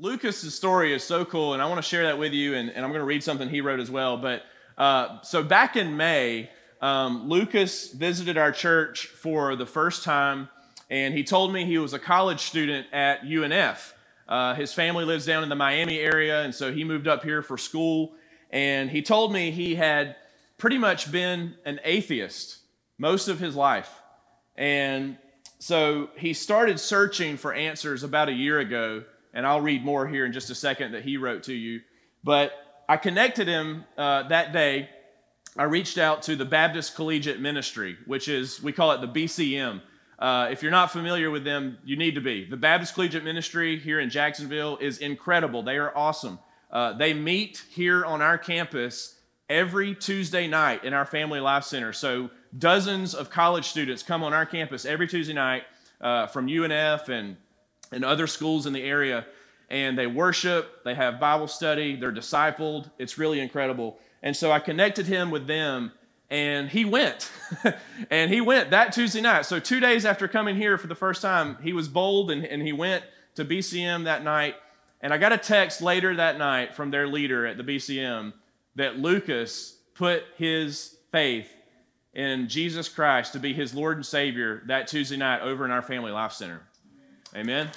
Lucas's story is so cool, and I want to share that with you, and, and I'm going to read something he wrote as well. But uh, so back in May, um, Lucas visited our church for the first time, and he told me he was a college student at UNF. Uh, his family lives down in the Miami area, and so he moved up here for school. And he told me he had pretty much been an atheist most of his life. And so he started searching for answers about a year ago and I'll read more here in just a second that he wrote to you. But I connected him uh, that day. I reached out to the Baptist Collegiate Ministry, which is, we call it the BCM. Uh, if you're not familiar with them, you need to be. The Baptist Collegiate Ministry here in Jacksonville is incredible. They are awesome. Uh, they meet here on our campus every Tuesday night in our Family Life Center. So dozens of college students come on our campus every Tuesday night uh, from UNF and and other schools in the area, and they worship, they have Bible study, they're discipled. It's really incredible. And so I connected him with them, and he went. and he went that Tuesday night. So, two days after coming here for the first time, he was bold and, and he went to BCM that night. And I got a text later that night from their leader at the BCM that Lucas put his faith in Jesus Christ to be his Lord and Savior that Tuesday night over in our Family Life Center. Amen?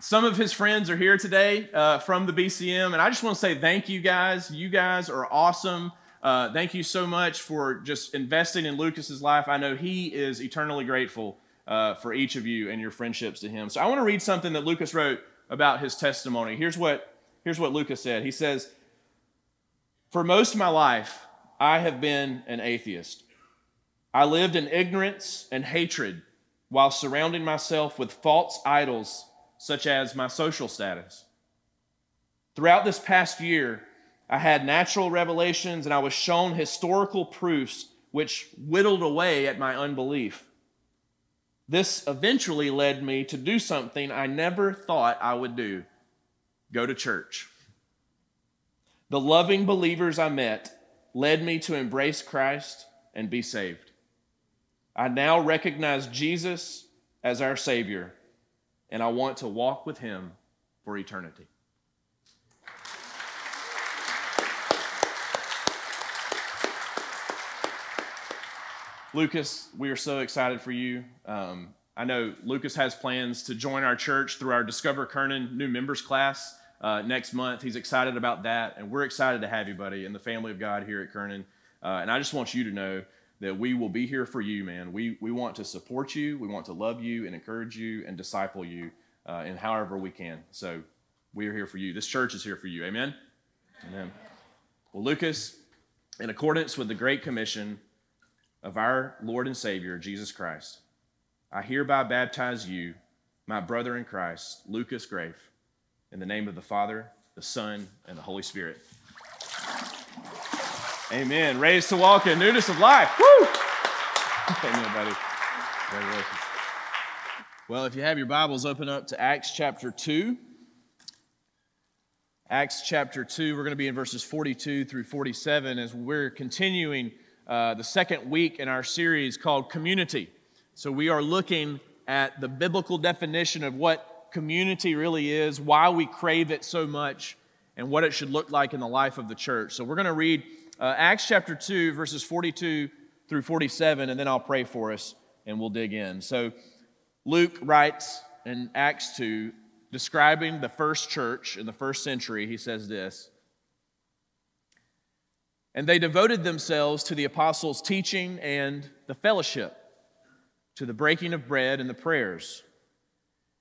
Some of his friends are here today uh, from the BCM, and I just want to say thank you guys. You guys are awesome. Uh, thank you so much for just investing in Lucas's life. I know he is eternally grateful uh, for each of you and your friendships to him. So I want to read something that Lucas wrote about his testimony. Here's what, here's what Lucas said. He says, For most of my life, I have been an atheist. I lived in ignorance and hatred while surrounding myself with false idols such as my social status. Throughout this past year, I had natural revelations and I was shown historical proofs which whittled away at my unbelief. This eventually led me to do something I never thought I would do go to church. The loving believers I met led me to embrace Christ and be saved. I now recognize Jesus as our Savior, and I want to walk with Him for eternity. Lucas, we are so excited for you. Um, I know Lucas has plans to join our church through our Discover Kernan new members class uh, next month. He's excited about that, and we're excited to have you, buddy, in the family of God here at Kernan. Uh, and I just want you to know that we will be here for you, man. We, we want to support you, we want to love you and encourage you and disciple you uh, in however we can. So we are here for you. This church is here for you. Amen? Amen. Well, Lucas, in accordance with the Great Commission of our Lord and Savior, Jesus Christ, I hereby baptize you, my brother in Christ, Lucas Grafe in the name of the Father, the Son, and the Holy Spirit. Amen. Raised to walk in newness of life. Woo! Amen, buddy. Congratulations. Well, if you have your Bibles, open up to Acts chapter 2. Acts chapter 2, we're going to be in verses 42 through 47 as we're continuing uh, the second week in our series called Community. So we are looking at the biblical definition of what community really is, why we crave it so much, and what it should look like in the life of the church. So we're going to read uh, Acts chapter 2, verses 42 through 47, and then I'll pray for us and we'll dig in. So Luke writes in Acts 2, describing the first church in the first century, he says this. And they devoted themselves to the apostles' teaching and the fellowship, to the breaking of bread and the prayers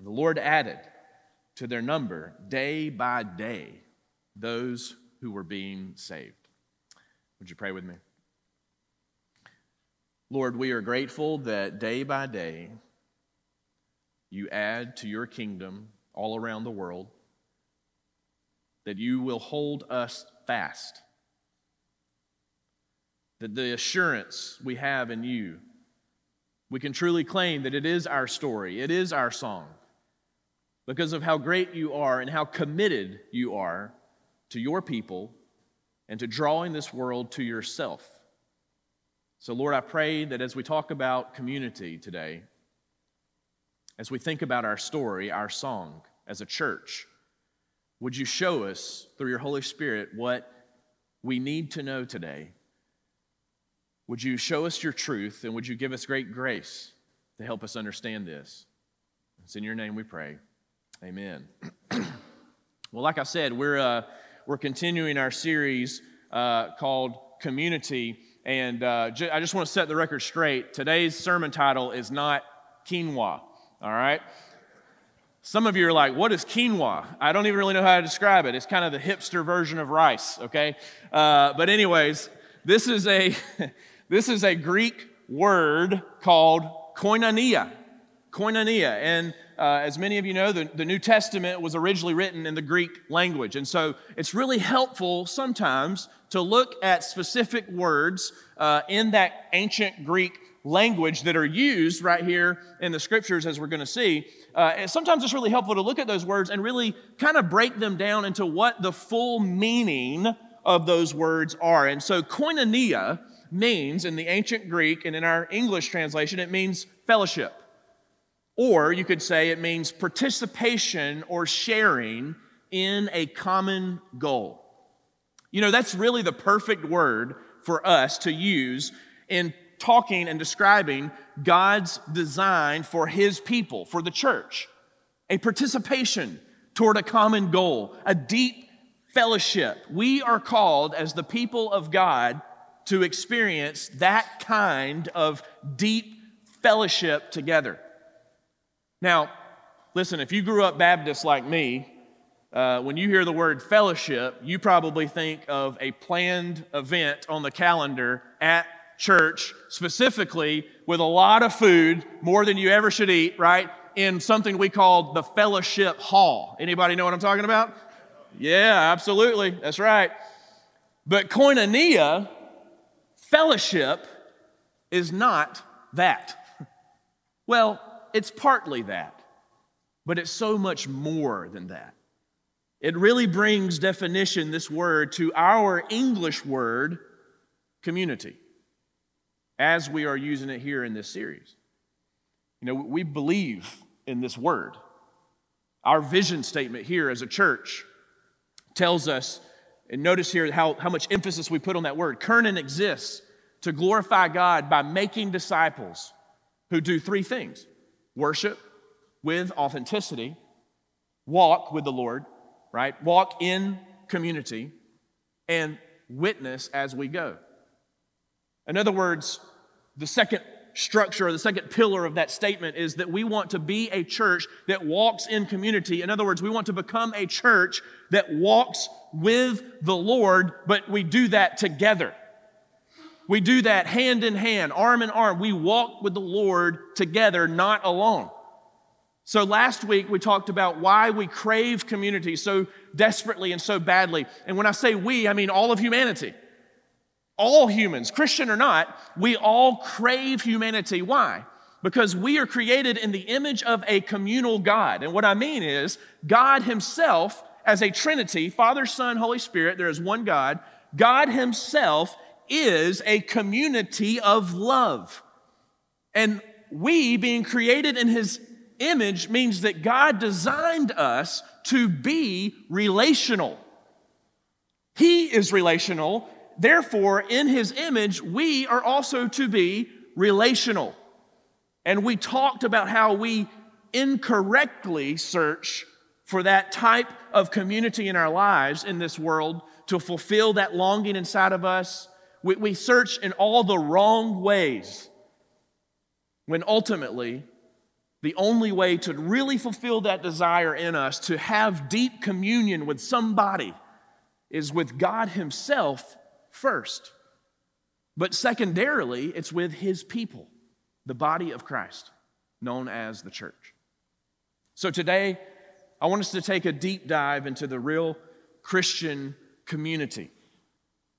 And the Lord added to their number day by day those who were being saved. Would you pray with me? Lord, we are grateful that day by day you add to your kingdom all around the world, that you will hold us fast, that the assurance we have in you, we can truly claim that it is our story, it is our song, because of how great you are and how committed you are to your people and to drawing this world to yourself. So, Lord, I pray that as we talk about community today, as we think about our story, our song as a church, would you show us through your Holy Spirit what we need to know today? Would you show us your truth and would you give us great grace to help us understand this? It's in your name we pray. Amen. well, like I said, we're, uh, we're continuing our series uh, called Community. And uh, j- I just want to set the record straight. Today's sermon title is not quinoa, all right? Some of you are like, what is quinoa? I don't even really know how to describe it. It's kind of the hipster version of rice, okay? Uh, but, anyways, this is a. this is a Greek word called koinonia. Koinonia. And uh, as many of you know, the, the New Testament was originally written in the Greek language. And so it's really helpful sometimes to look at specific words uh, in that ancient Greek language that are used right here in the scriptures, as we're going to see. Uh, and sometimes it's really helpful to look at those words and really kind of break them down into what the full meaning of those words are. And so, koinonia means in the ancient Greek and in our English translation, it means fellowship. Or you could say it means participation or sharing in a common goal. You know, that's really the perfect word for us to use in talking and describing God's design for His people, for the church. A participation toward a common goal, a deep fellowship. We are called as the people of God to experience that kind of deep fellowship together. Now, listen, if you grew up Baptist like me, uh, when you hear the word fellowship, you probably think of a planned event on the calendar at church, specifically with a lot of food, more than you ever should eat, right? In something we call the fellowship hall. Anybody know what I'm talking about? Yeah, absolutely. That's right. But koinonia, fellowship, is not that. Well, it's partly that, but it's so much more than that. It really brings definition, this word, to our English word, community, as we are using it here in this series. You know, we believe in this word. Our vision statement here as a church tells us, and notice here how, how much emphasis we put on that word. Kernan exists to glorify God by making disciples who do three things worship with authenticity, walk with the Lord, right? Walk in community, and witness as we go. In other words, the second structure or the second pillar of that statement is that we want to be a church that walks in community. In other words, we want to become a church that walks with the Lord, but we do that together. We do that hand in hand, arm in arm. We walk with the Lord together, not alone. So last week we talked about why we crave community so desperately and so badly. And when I say we, I mean all of humanity. All humans, Christian or not, we all crave humanity. Why? Because we are created in the image of a communal God. And what I mean is, God Himself, as a Trinity, Father, Son, Holy Spirit, there is one God, God Himself is a community of love. And we, being created in his image, means that God designed us to be relational. He is relational. Therefore, in his image, we are also to be relational. And we talked about how we incorrectly search for that type of community in our lives in this world to fulfill that longing inside of us we, we search in all the wrong ways when ultimately the only way to really fulfill that desire in us to have deep communion with somebody is with God Himself first. But secondarily, it's with his people, the body of Christ, known as the church. So today, I want us to take a deep dive into the real Christian community.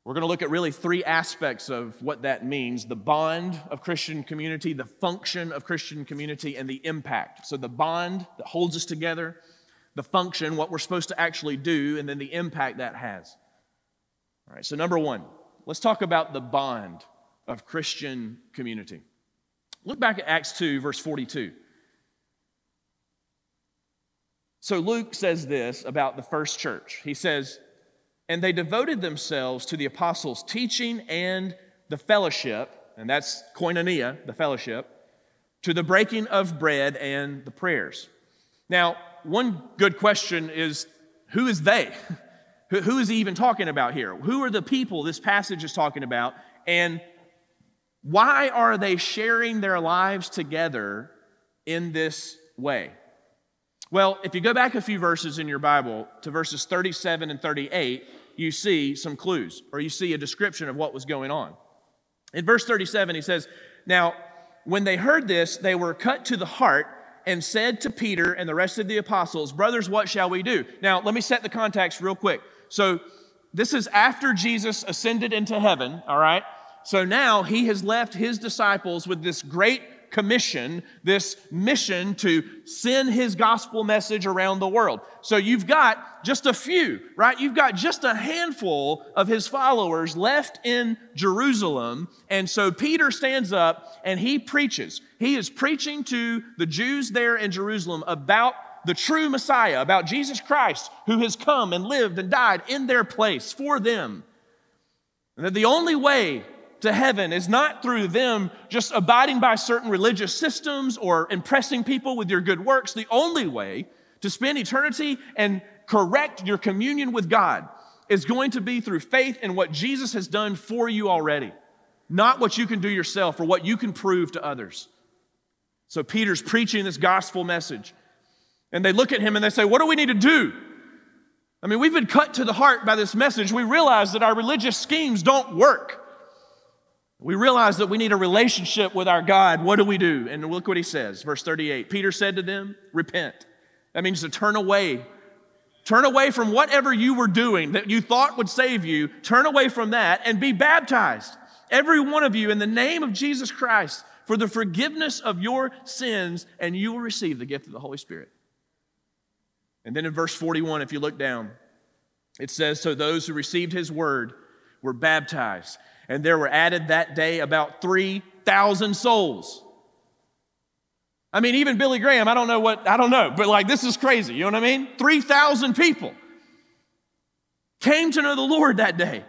We're going to look at really three aspects of what that means the bond of Christian community, the function of Christian community, and the impact. So, the bond that holds us together, the function, what we're supposed to actually do, and then the impact that has. All right, so number one, let's talk about the bond of Christian community. Look back at Acts 2, verse 42. So Luke says this about the first church. He says, And they devoted themselves to the apostles' teaching and the fellowship, and that's koinonia, the fellowship, to the breaking of bread and the prayers. Now, one good question is who is they? Who is he even talking about here? Who are the people this passage is talking about? And why are they sharing their lives together in this way? Well, if you go back a few verses in your Bible to verses 37 and 38, you see some clues or you see a description of what was going on. In verse 37, he says, Now, when they heard this, they were cut to the heart and said to Peter and the rest of the apostles, Brothers, what shall we do? Now, let me set the context real quick. So, this is after Jesus ascended into heaven, all right? So now he has left his disciples with this great commission, this mission to send his gospel message around the world. So you've got just a few, right? You've got just a handful of his followers left in Jerusalem. And so Peter stands up and he preaches. He is preaching to the Jews there in Jerusalem about the true Messiah, about Jesus Christ, who has come and lived and died in their place for them. And that the only way to heaven is not through them just abiding by certain religious systems or impressing people with your good works. The only way to spend eternity and correct your communion with God is going to be through faith in what Jesus has done for you already, not what you can do yourself or what you can prove to others. So Peter's preaching this gospel message, and they look at him and they say, What do we need to do? I mean, we've been cut to the heart by this message. We realize that our religious schemes don't work. We realize that we need a relationship with our God. What do we do? And look what he says, verse 38. Peter said to them, Repent. That means to turn away. Turn away from whatever you were doing that you thought would save you. Turn away from that and be baptized, every one of you, in the name of Jesus Christ for the forgiveness of your sins, and you will receive the gift of the Holy Spirit. And then in verse 41, if you look down, it says, So those who received his word were baptized and there were added that day about 3,000 souls. I mean, even Billy Graham, I don't know what, I don't know, but like this is crazy. You know what I mean? 3,000 people came to know the Lord that day.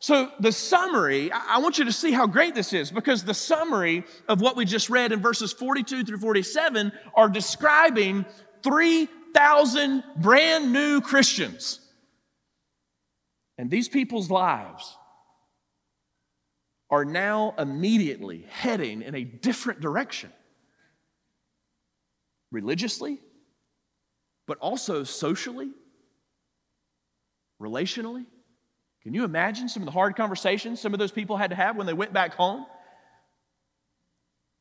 So, the summary, I want you to see how great this is because the summary of what we just read in verses 42 through 47 are describing 3,000 brand new Christians. And these people's lives are now immediately heading in a different direction religiously, but also socially, relationally. Can you imagine some of the hard conversations some of those people had to have when they went back home?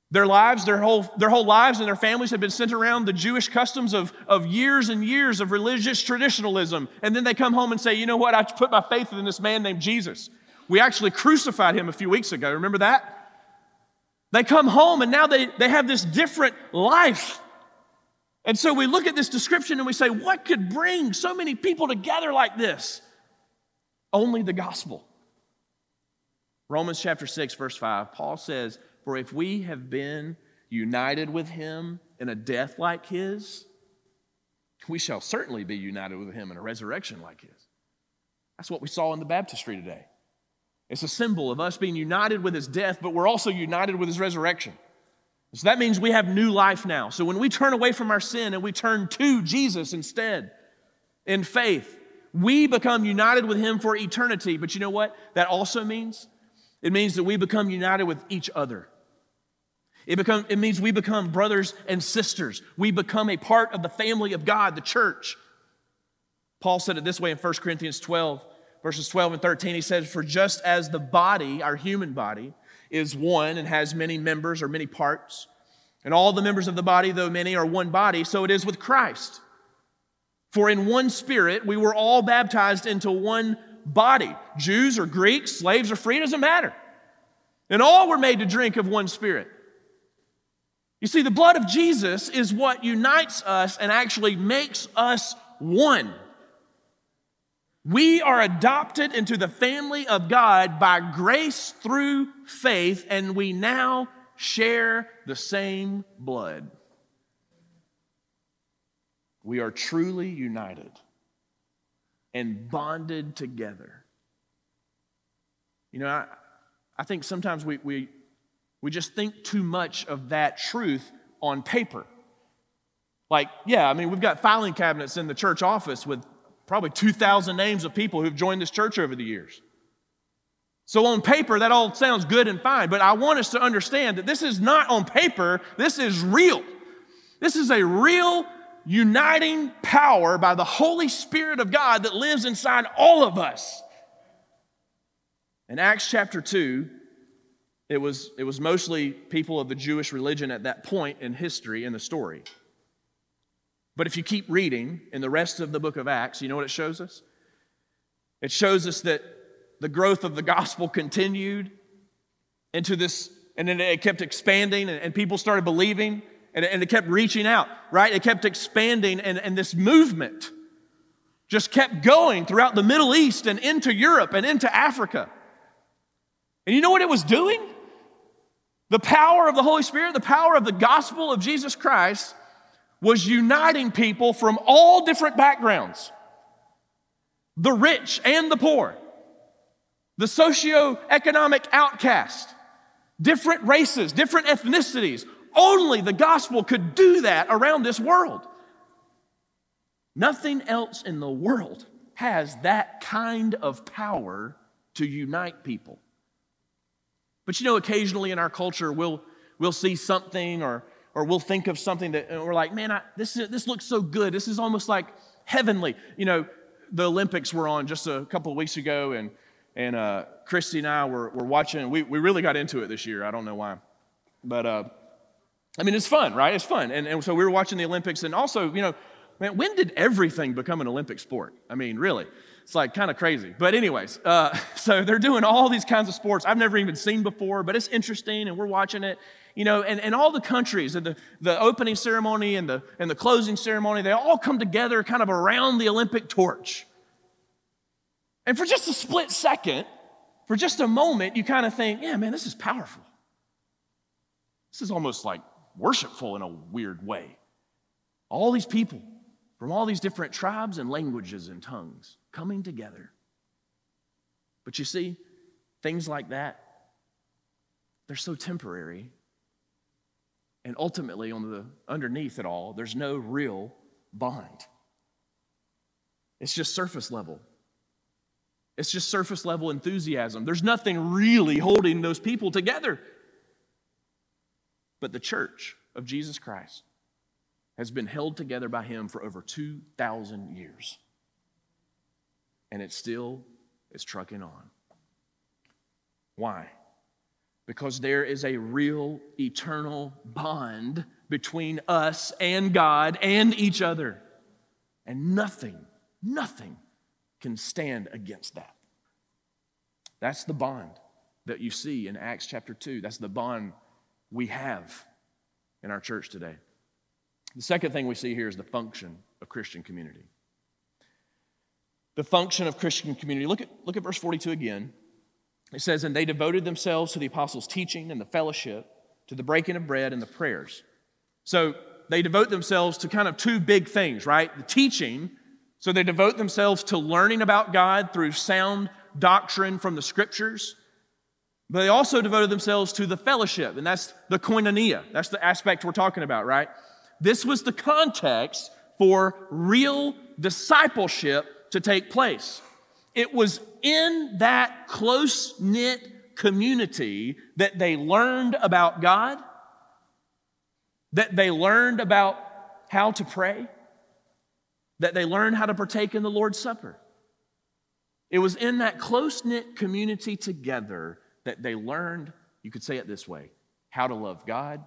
Their lives, their whole, their whole lives and their families have been sent around the Jewish customs of, of years and years of religious traditionalism. And then they come home and say, you know what? I put my faith in this man named Jesus. We actually crucified him a few weeks ago. Remember that? They come home and now they, they have this different life. And so we look at this description and we say, what could bring so many people together like this? Only the gospel. Romans chapter 6, verse 5, Paul says, For if we have been united with him in a death like his, we shall certainly be united with him in a resurrection like his. That's what we saw in the baptistry today. It's a symbol of us being united with his death, but we're also united with his resurrection. So that means we have new life now. So when we turn away from our sin and we turn to Jesus instead in faith, we become united with him for eternity. But you know what that also means? It means that we become united with each other. It, become, it means we become brothers and sisters. We become a part of the family of God, the church. Paul said it this way in 1 Corinthians 12 verses 12 and 13, he says, For just as the body, our human body, is one and has many members or many parts, and all the members of the body, though many, are one body, so it is with Christ. For in one spirit we were all baptized into one body. Jews or Greeks, slaves or free, doesn't matter. And all were made to drink of one spirit. You see, the blood of Jesus is what unites us and actually makes us one. We are adopted into the family of God by grace through faith, and we now share the same blood. We are truly united and bonded together. You know, I, I think sometimes we, we, we just think too much of that truth on paper. Like, yeah, I mean, we've got filing cabinets in the church office with probably 2,000 names of people who've joined this church over the years. So, on paper, that all sounds good and fine, but I want us to understand that this is not on paper, this is real. This is a real uniting power by the Holy Spirit of God that lives inside all of us. In Acts chapter 2, it was, it was mostly people of the Jewish religion at that point in history in the story. But if you keep reading in the rest of the book of Acts, you know what it shows us? It shows us that the growth of the gospel continued into this, and then it kept expanding, and, and people started believing, and, and, it kept reaching out, right? It kept expanding, and, and this movement just kept going throughout the Middle East and into Europe and into Africa. And you know what it was doing? The power of the Holy Spirit, the power of the gospel of Jesus Christ was uniting people from all different backgrounds the rich and the poor, the socio-economic outcast, different races, different ethnicities. Only the gospel could do that around this world. Nothing else in the world has that kind of power to unite people. But you know, occasionally in our culture, we'll, we'll see something or, or we'll think of something that we're like, man, I, this, is, this looks so good. This is almost like heavenly. You know, the Olympics were on just a couple of weeks ago, and, and uh, Christy and I were, were watching. We, we really got into it this year. I don't know why. But, uh, I mean, it's fun, right? It's fun. And, and so we were watching the Olympics, and also, you know, man, when did everything become an Olympic sport? I mean, really. It's like kind of crazy. But, anyways, uh, so they're doing all these kinds of sports I've never even seen before, but it's interesting and we're watching it. You know, and, and all the countries and the, the opening ceremony and the, and the closing ceremony, they all come together kind of around the Olympic torch. And for just a split second, for just a moment, you kind of think, yeah, man, this is powerful. This is almost like worshipful in a weird way. All these people from all these different tribes and languages and tongues coming together. But you see, things like that, they're so temporary. And ultimately, on the underneath it all, there's no real bond. It's just surface level. It's just surface level enthusiasm. There's nothing really holding those people together. But the church of Jesus Christ has been held together by him for over 2,000 years and it still is trucking on. Why? Because there is a real eternal bond between us and God and each other. And nothing, nothing can stand against that. That's the bond that you see in Acts chapter 2. That's the bond we have in our church today. The second thing we see here is the function of Christian community the function of Christian community. Look at, look at verse 42 again. It says, And they devoted themselves to the apostles' teaching and the fellowship, to the breaking of bread and the prayers. So they devote themselves to kind of two big things, right? The teaching, so they devote themselves to learning about God through sound doctrine from the scriptures. But they also devoted themselves to the fellowship, and that's the koinonia. That's the aspect we're talking about, right? This was the context for real discipleship to take place. It was in that close knit community that they learned about God, that they learned about how to pray, that they learned how to partake in the Lord's Supper. It was in that close knit community together that they learned, you could say it this way, how to love God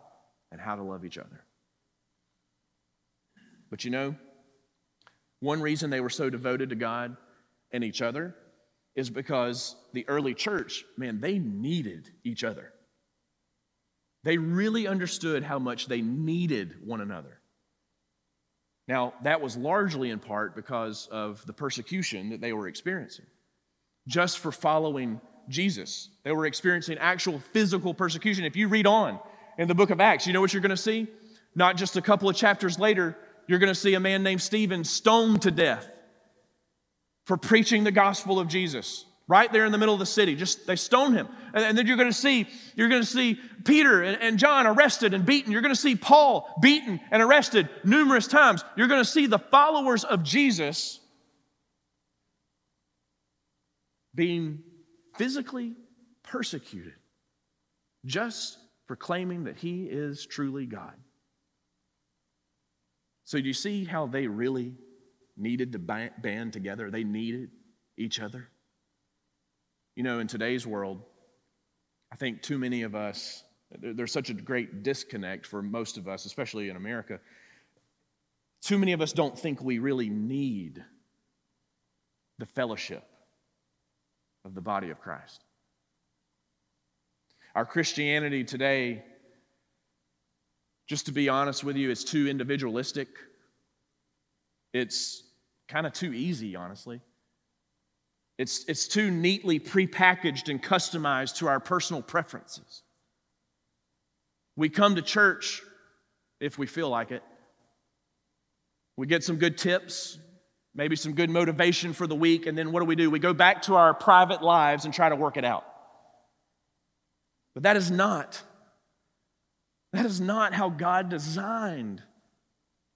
and how to love each other. But you know, one reason they were so devoted to God and each other is because the early church, man, they needed each other. They really understood how much they needed one another. Now, that was largely in part because of the persecution that they were experiencing. Just for following Jesus, they were experiencing actual physical persecution. If you read on in the book of Acts, you know what you're going to see? Not just a couple of chapters later, you're going to see a man named Stephen stoned to death for preaching the gospel of Jesus right there in the middle of the city. Just they stone him. And, and then you're going to see, you're to see Peter and, and John arrested and beaten. You're going to see Paul beaten and arrested numerous times. You're going to see the followers of Jesus being physically persecuted just for claiming that he is truly God. So, you see how they really needed to band together? They needed each other. You know, in today's world, I think too many of us, there's such a great disconnect for most of us, especially in America. Too many of us don't think we really need the fellowship of the body of Christ. Our Christianity today, just to be honest with you, it's too individualistic. It's kind of too easy, honestly. It's, it's too neatly prepackaged and customized to our personal preferences. We come to church if we feel like it. We get some good tips, maybe some good motivation for the week, and then what do we do? We go back to our private lives and try to work it out. But that is not, that is not how God designed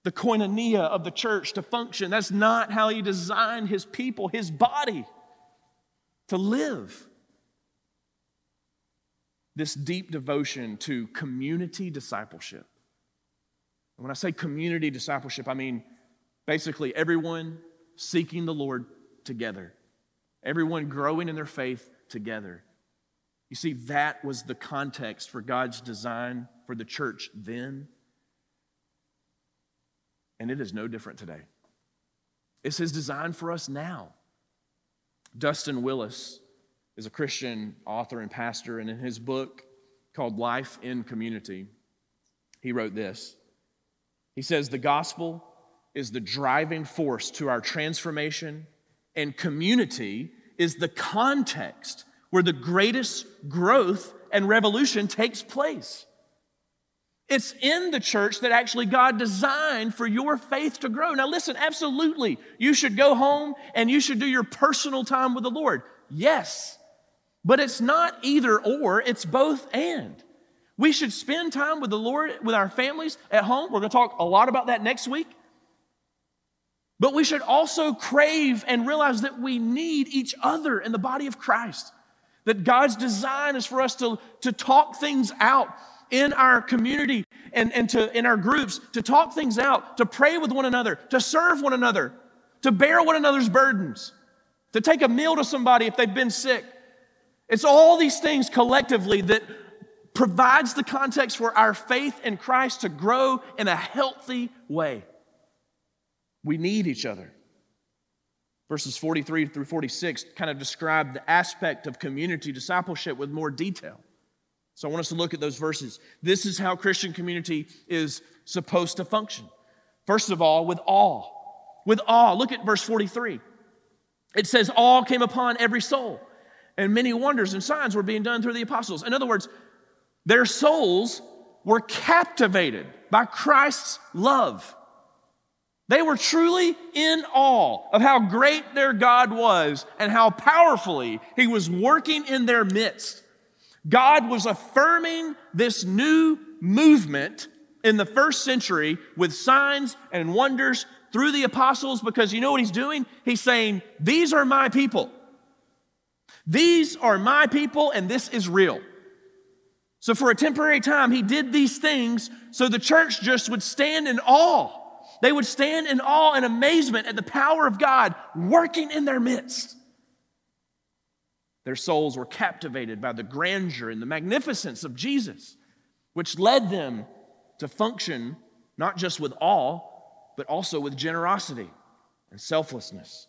the koinonia of the church to function. That's not how He designed His people, His body to live. This deep devotion to community discipleship. when I say community discipleship, I mean basically everyone seeking the Lord together, everyone growing in their faith together. You see, that was the context for God's design for the church then, and it is no different today. It's His design for us now. Dustin Willis is a Christian author and pastor, and in his book called Life in Community, he wrote this. He says, The gospel is the driving force to our transformation, and community is the context where the greatest growth and revolution takes place. It's in the church that actually God designed for your faith to grow. Now, listen, absolutely, you should go home and you should do your personal time with the Lord. Yes, but it's not either or, it's both and. We should spend time with the Lord, with our families at home. We're going to talk a lot about that next week. But we should also crave and realize that we need each other in the body of Christ. That God's design is for us to, to talk things out in our community and, and to, in our groups to talk things out, to pray with one another, to serve one another, to bear one another's burdens, to take a meal to somebody if they've been sick. It's all these things collectively that provides the context for our faith in Christ to grow in a healthy way. We need each other. Verses 43 through 46 kind of describe the aspect of community discipleship with more detail. So I want us to look at those verses. This is how Christian community is supposed to function. First of all, with awe. With awe. Look at verse 43. It says, Awe came upon every soul, and many wonders and signs were being done through the apostles. In other words, their souls were captivated by Christ's love. They were truly in awe of how great their God was and how powerfully He was working in their midst. God was affirming this new movement in the first century with signs and wonders through the apostles because you know what he's doing? He's saying, These are my people. These are my people, and this is real. So, for a temporary time, he did these things so the church just would stand in awe. They would stand in awe and amazement at the power of God working in their midst. Their souls were captivated by the grandeur and the magnificence of Jesus, which led them to function not just with awe, but also with generosity and selflessness.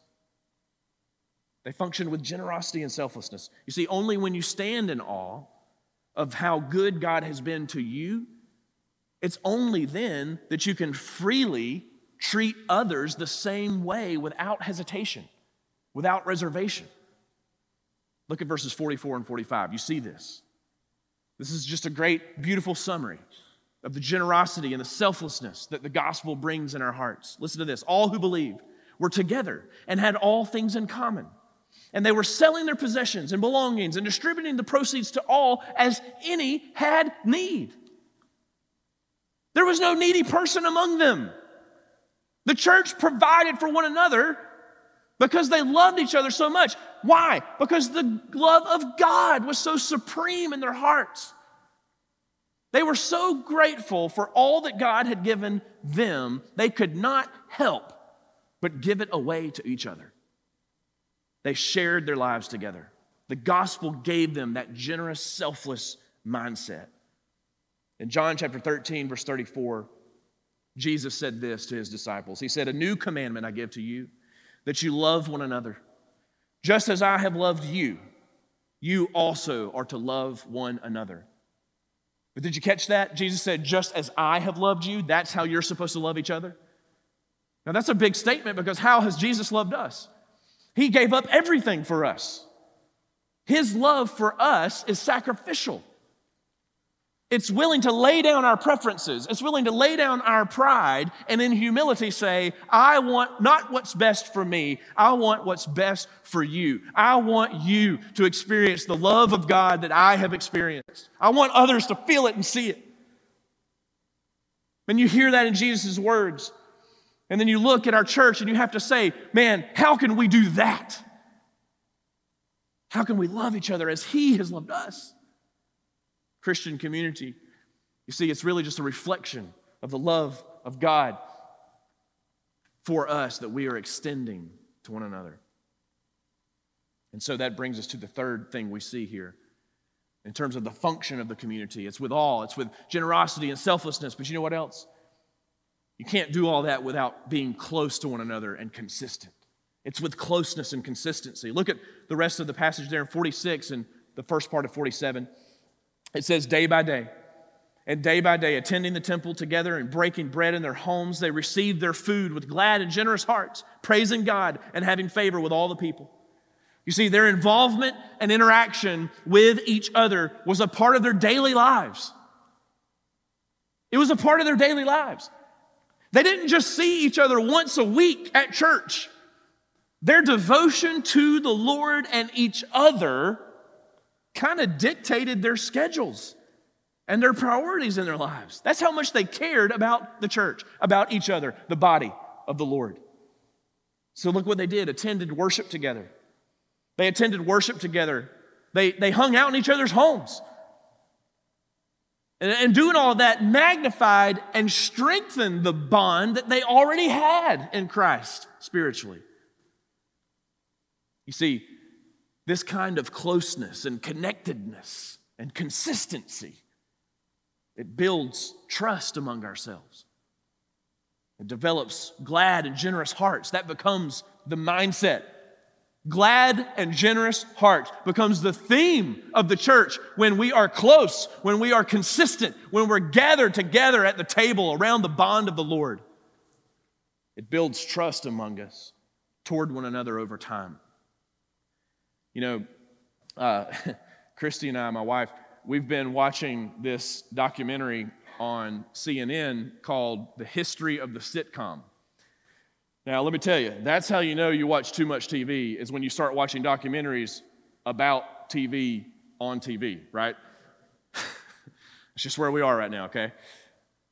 They functioned with generosity and selflessness. You see, only when you stand in awe of how good God has been to you, it's only then that you can freely treat others the same way without hesitation, without reservation. Look at verses 44 and 45. You see this. This is just a great, beautiful summary of the generosity and the selflessness that the gospel brings in our hearts. Listen to this all who believed were together and had all things in common. And they were selling their possessions and belongings and distributing the proceeds to all as any had need. There was no needy person among them. The church provided for one another because they loved each other so much. Why? Because the love of God was so supreme in their hearts. They were so grateful for all that God had given them, they could not help but give it away to each other. They shared their lives together. The gospel gave them that generous, selfless mindset. In John chapter 13, verse 34, Jesus said this to his disciples He said, A new commandment I give to you, that you love one another. Just as I have loved you, you also are to love one another. But did you catch that? Jesus said, Just as I have loved you, that's how you're supposed to love each other. Now, that's a big statement because how has Jesus loved us? He gave up everything for us. His love for us is sacrificial. It's willing to lay down our preferences. It's willing to lay down our pride and in humility say, I want not what's best for me. I want what's best for you. I want you to experience the love of God that I have experienced. I want others to feel it and see it. And you hear that in Jesus' words. And then you look at our church and you have to say, man, how can we do that? How can we love each other as He has loved us? Christian community. You see, it's really just a reflection of the love of God for us that we are extending to one another. And so that brings us to the third thing we see here in terms of the function of the community. It's with all, it's with generosity and selflessness, but you know what else? You can't do all that without being close to one another and consistent. It's with closeness and consistency. Look at the rest of the passage there in 46 and the first part of 47. It says, day by day. And day by day, attending the temple together and breaking bread in their homes, they received their food with glad and generous hearts, praising God and having favor with all the people. You see, their involvement and interaction with each other was a part of their daily lives. It was a part of their daily lives. They didn't just see each other once a week at church. Their devotion to the Lord and each other kind of dictated their schedules and their priorities in their lives. That's how much they cared about the church, about each other, the body of the Lord. So look what they did attended worship together. They attended worship together. They, they hung out in each other's homes. And, and doing all that magnified and strengthened the bond that they already had in Christ spiritually. You see, this kind of closeness and connectedness and consistency. It builds trust among ourselves. It develops glad and generous hearts. That becomes the mindset. Glad and generous heart becomes the theme of the church when we are close, when we are consistent, when we're gathered together at the table around the bond of the Lord. It builds trust among us toward one another over time. You know, uh, Christy and I, my wife, we've been watching this documentary on CNN called The History of the Sitcom. Now, let me tell you, that's how you know you watch too much TV, is when you start watching documentaries about TV on TV, right? it's just where we are right now, okay?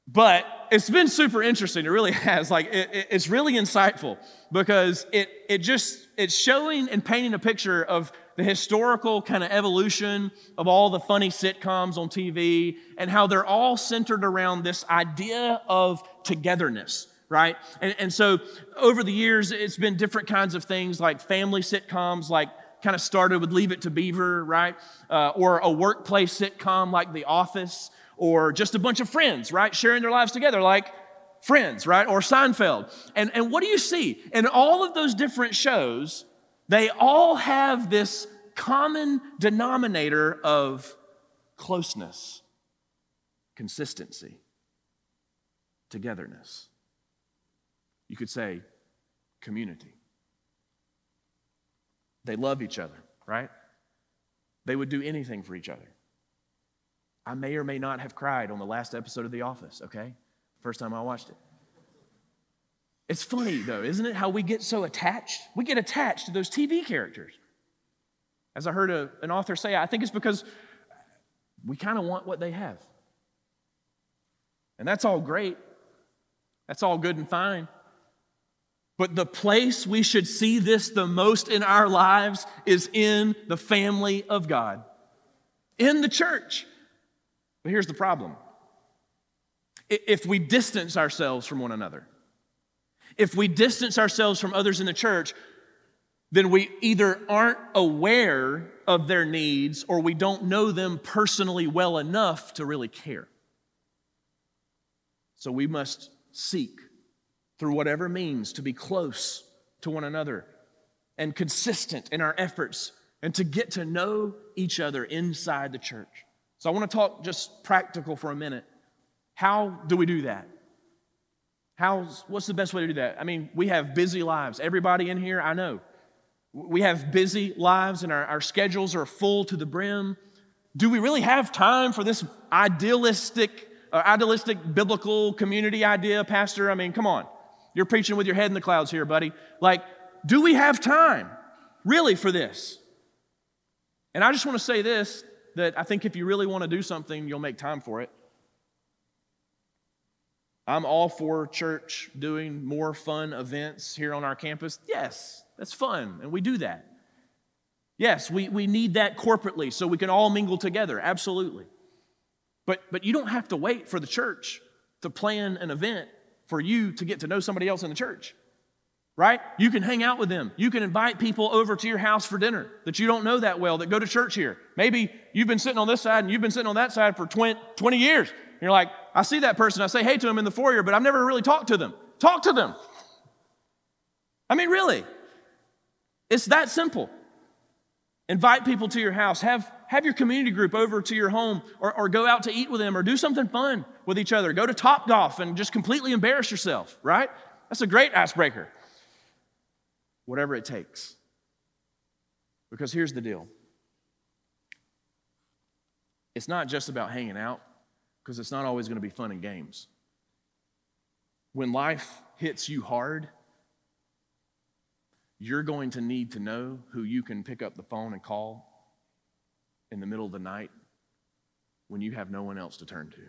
But it's been super interesting. It really has. Like, it, it, it's really insightful because it, it just, it's showing and painting a picture of the historical kind of evolution of all the funny sitcoms on TV and how they're all centered around this idea of togetherness, right? And, and so over the years, it's been different kinds of things like family sitcoms, like kind of started with Leave It to Beaver, right? Uh, or a workplace sitcom like The Office, or just a bunch of friends, right? Sharing their lives together like Friends, right? Or Seinfeld. And, and what do you see? In all of those different shows, they all have this common denominator of closeness, consistency, togetherness. You could say community. They love each other, right? They would do anything for each other. I may or may not have cried on the last episode of The Office, okay? First time I watched it. It's funny, though, isn't it? How we get so attached. We get attached to those TV characters. As I heard a, an author say, I think it's because we kind of want what they have. And that's all great. That's all good and fine. But the place we should see this the most in our lives is in the family of God, in the church. But here's the problem if we distance ourselves from one another, if we distance ourselves from others in the church, then we either aren't aware of their needs or we don't know them personally well enough to really care. So we must seek through whatever means to be close to one another and consistent in our efforts and to get to know each other inside the church. So I want to talk just practical for a minute. How do we do that? How's, what's the best way to do that? I mean, we have busy lives. Everybody in here, I know. We have busy lives and our, our schedules are full to the brim. Do we really have time for this idealistic, uh, idealistic biblical community idea, Pastor? I mean, come on. You're preaching with your head in the clouds here, buddy. Like, do we have time really for this? And I just want to say this that I think if you really want to do something, you'll make time for it. I'm all for church doing more fun events here on our campus. Yes, that's fun, and we do that. Yes, we, we need that corporately so we can all mingle together, absolutely. But, but you don't have to wait for the church to plan an event for you to get to know somebody else in the church, right? You can hang out with them. You can invite people over to your house for dinner that you don't know that well that go to church here. Maybe you've been sitting on this side and you've been sitting on that side for 20, 20 years. You're like, I see that person, I say hey to them in the foyer, but I've never really talked to them. Talk to them. I mean, really. It's that simple. Invite people to your house. Have, have your community group over to your home or, or go out to eat with them or do something fun with each other. Go to Top Golf and just completely embarrass yourself, right? That's a great icebreaker. Whatever it takes. Because here's the deal it's not just about hanging out, because it's not always going to be fun and games. When life hits you hard, you're going to need to know who you can pick up the phone and call in the middle of the night when you have no one else to turn to.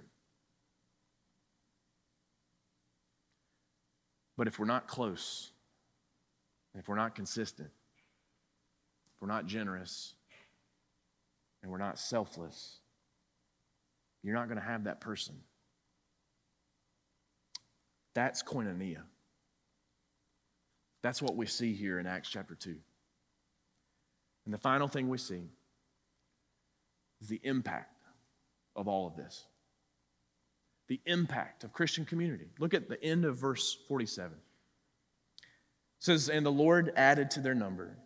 But if we're not close, if we're not consistent, if we're not generous, and we're not selfless, you're not going to have that person. That's koinonia. That's what we see here in Acts chapter 2. And the final thing we see is the impact of all of this. The impact of Christian community. Look at the end of verse 47. Says, And the Lord added to their number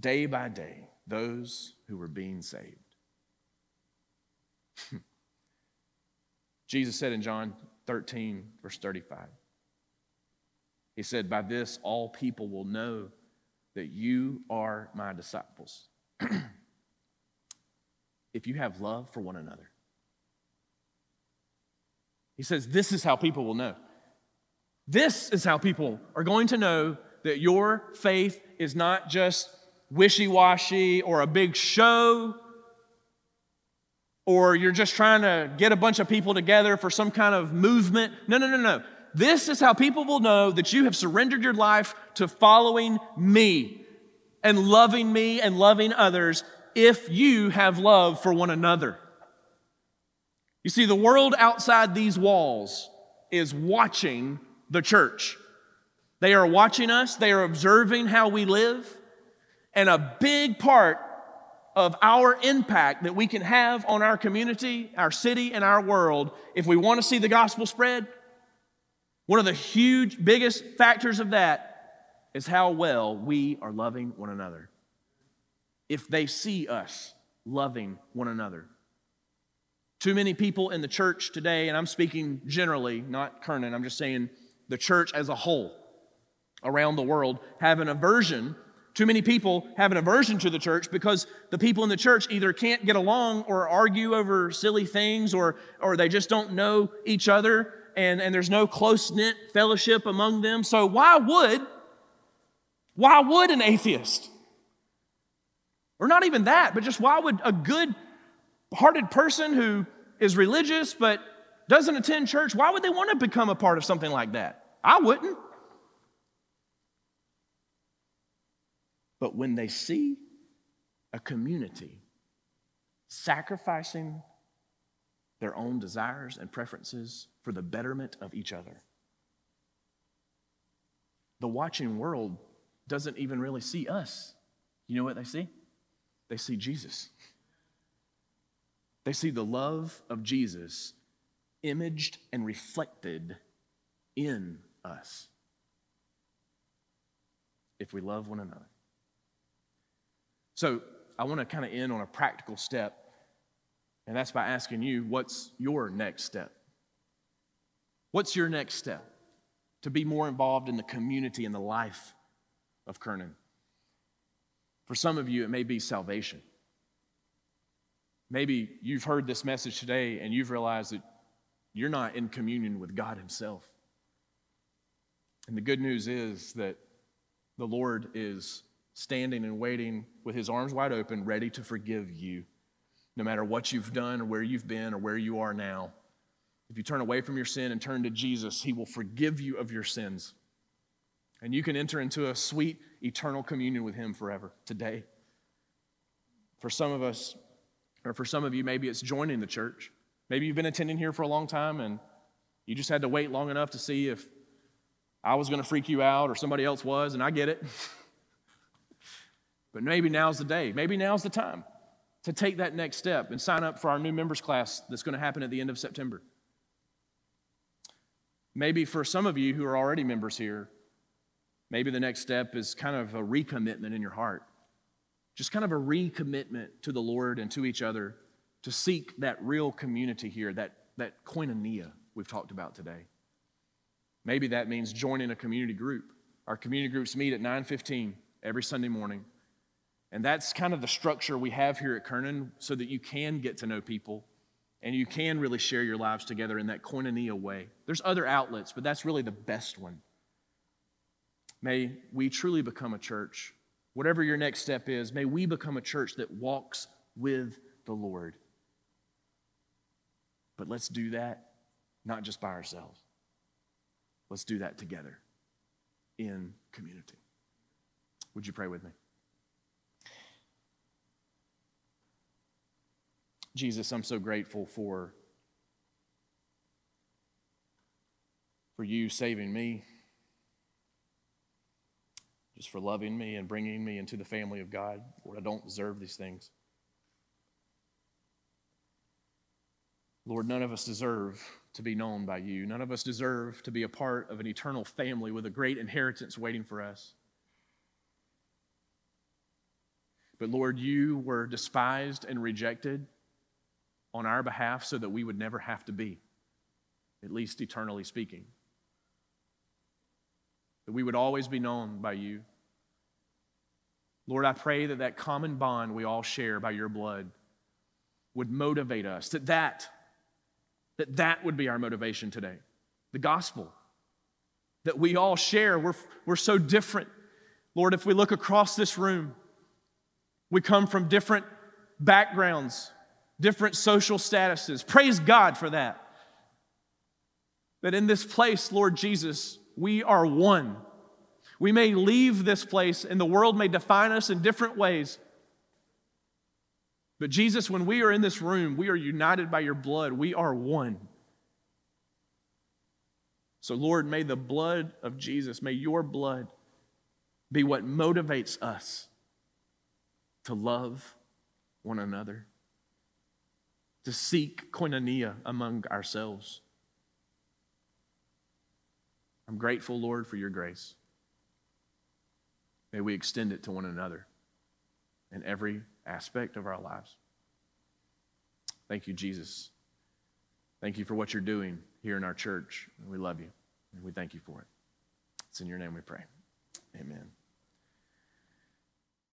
day by day those who were being saved. Hmm. Jesus said in John 13, verse 35, he said, By this all people will know that you are my disciples. if you have love for one another. He says, This is how people will know. This is how people are going to know that your faith is not just wishy washy or a big show, or you're just trying to get a bunch of people together for some kind of movement. No, no, no, no. This is how people will know that you have surrendered your life to following me and loving me and loving others if you have love for one another. You see, the world outside these walls is watching the church. They are watching us, they are observing how we live, And a big part of our impact that we can have on our community, our city, and our world if we want to see the gospel spread, one of the huge, biggest factors of that is how well we are loving one another. If they see us loving one another. Too many people in the church today, and I'm speaking generally, not Kernan, I'm just saying the church as a whole around the world, have an aversion too many people have an aversion to the church because the people in the church either can't get along or argue over silly things or, or they just don't know each other and, and there's no close knit fellowship among them. So, why would, why would an atheist, or not even that, but just why would a good hearted person who is religious but doesn't attend church, why would they want to become a part of something like that? I wouldn't. But when they see a community sacrificing their own desires and preferences for the betterment of each other, the watching world doesn't even really see us. You know what they see? They see Jesus. They see the love of Jesus imaged and reflected in us if we love one another. So I want to kind of end on a practical step, and that's by asking you, what's your next step? What's your next step to be more involved in the community and the life of Kernan? For some of you, it may be salvation. Maybe you've heard this message today and you've realized that you're not in communion with God Himself. And the good news is that the Lord is standing and waiting with his arms wide open, ready to forgive you, no matter what you've done or where you've been or where you are now. If you turn away from your sin and turn to Jesus, he will forgive you of your sins. And you can enter into a sweet, eternal communion with him forever today. For some of us, or for some of you, maybe it's joining the church. Maybe you've been attending here for a long time and you just had to wait long enough to see if I was going to freak you out or somebody else was, and I get it. But maybe now's the day. Maybe now's the time to take that next step and sign up for our new members class that's going to happen at the end of September. Maybe for some of you who are already members here, maybe the next step is kind of a recommitment in your heart. Just kind of a recommitment to the Lord and to each other to seek that real community here, that, that koinonia we've talked about today. Maybe that means joining a community group. Our community groups meet at 9:15 every Sunday morning. And that's kind of the structure we have here at Kernan so that you can get to know people and you can really share your lives together in that koinonia way. There's other outlets, but that's really the best one. May we truly become a church. Whatever your next step is, may we become a church that walks with the Lord. But let's do that not just by ourselves. Let's do that together in community. Would you pray with me? Jesus, I'm so grateful for, for you saving me, just for loving me and bringing me into the family of God. Lord, I don't deserve these things. Lord, none of us deserve to be known by you. None of us deserve to be a part of an eternal family with a great inheritance waiting for us. But Lord, you were despised and rejected on our behalf so that we would never have to be, at least eternally speaking. That we would always be known by you. Lord, I pray that that common bond we all share by your blood would motivate us, that that, that that would be our motivation today. The gospel that we all share. We're, we're so different. Lord, if we look across this room, we come from different backgrounds, different social statuses. Praise God for that. That in this place, Lord Jesus, we are one. We may leave this place and the world may define us in different ways. But Jesus, when we are in this room, we are united by your blood. We are one. So, Lord, may the blood of Jesus, may your blood be what motivates us to love one another, to seek koinonia among ourselves. I'm grateful, Lord, for your grace. May we extend it to one another in every aspect of our lives. Thank you, Jesus. Thank you for what you're doing here in our church. We love you, and we thank you for it. It's in your name we pray. Amen.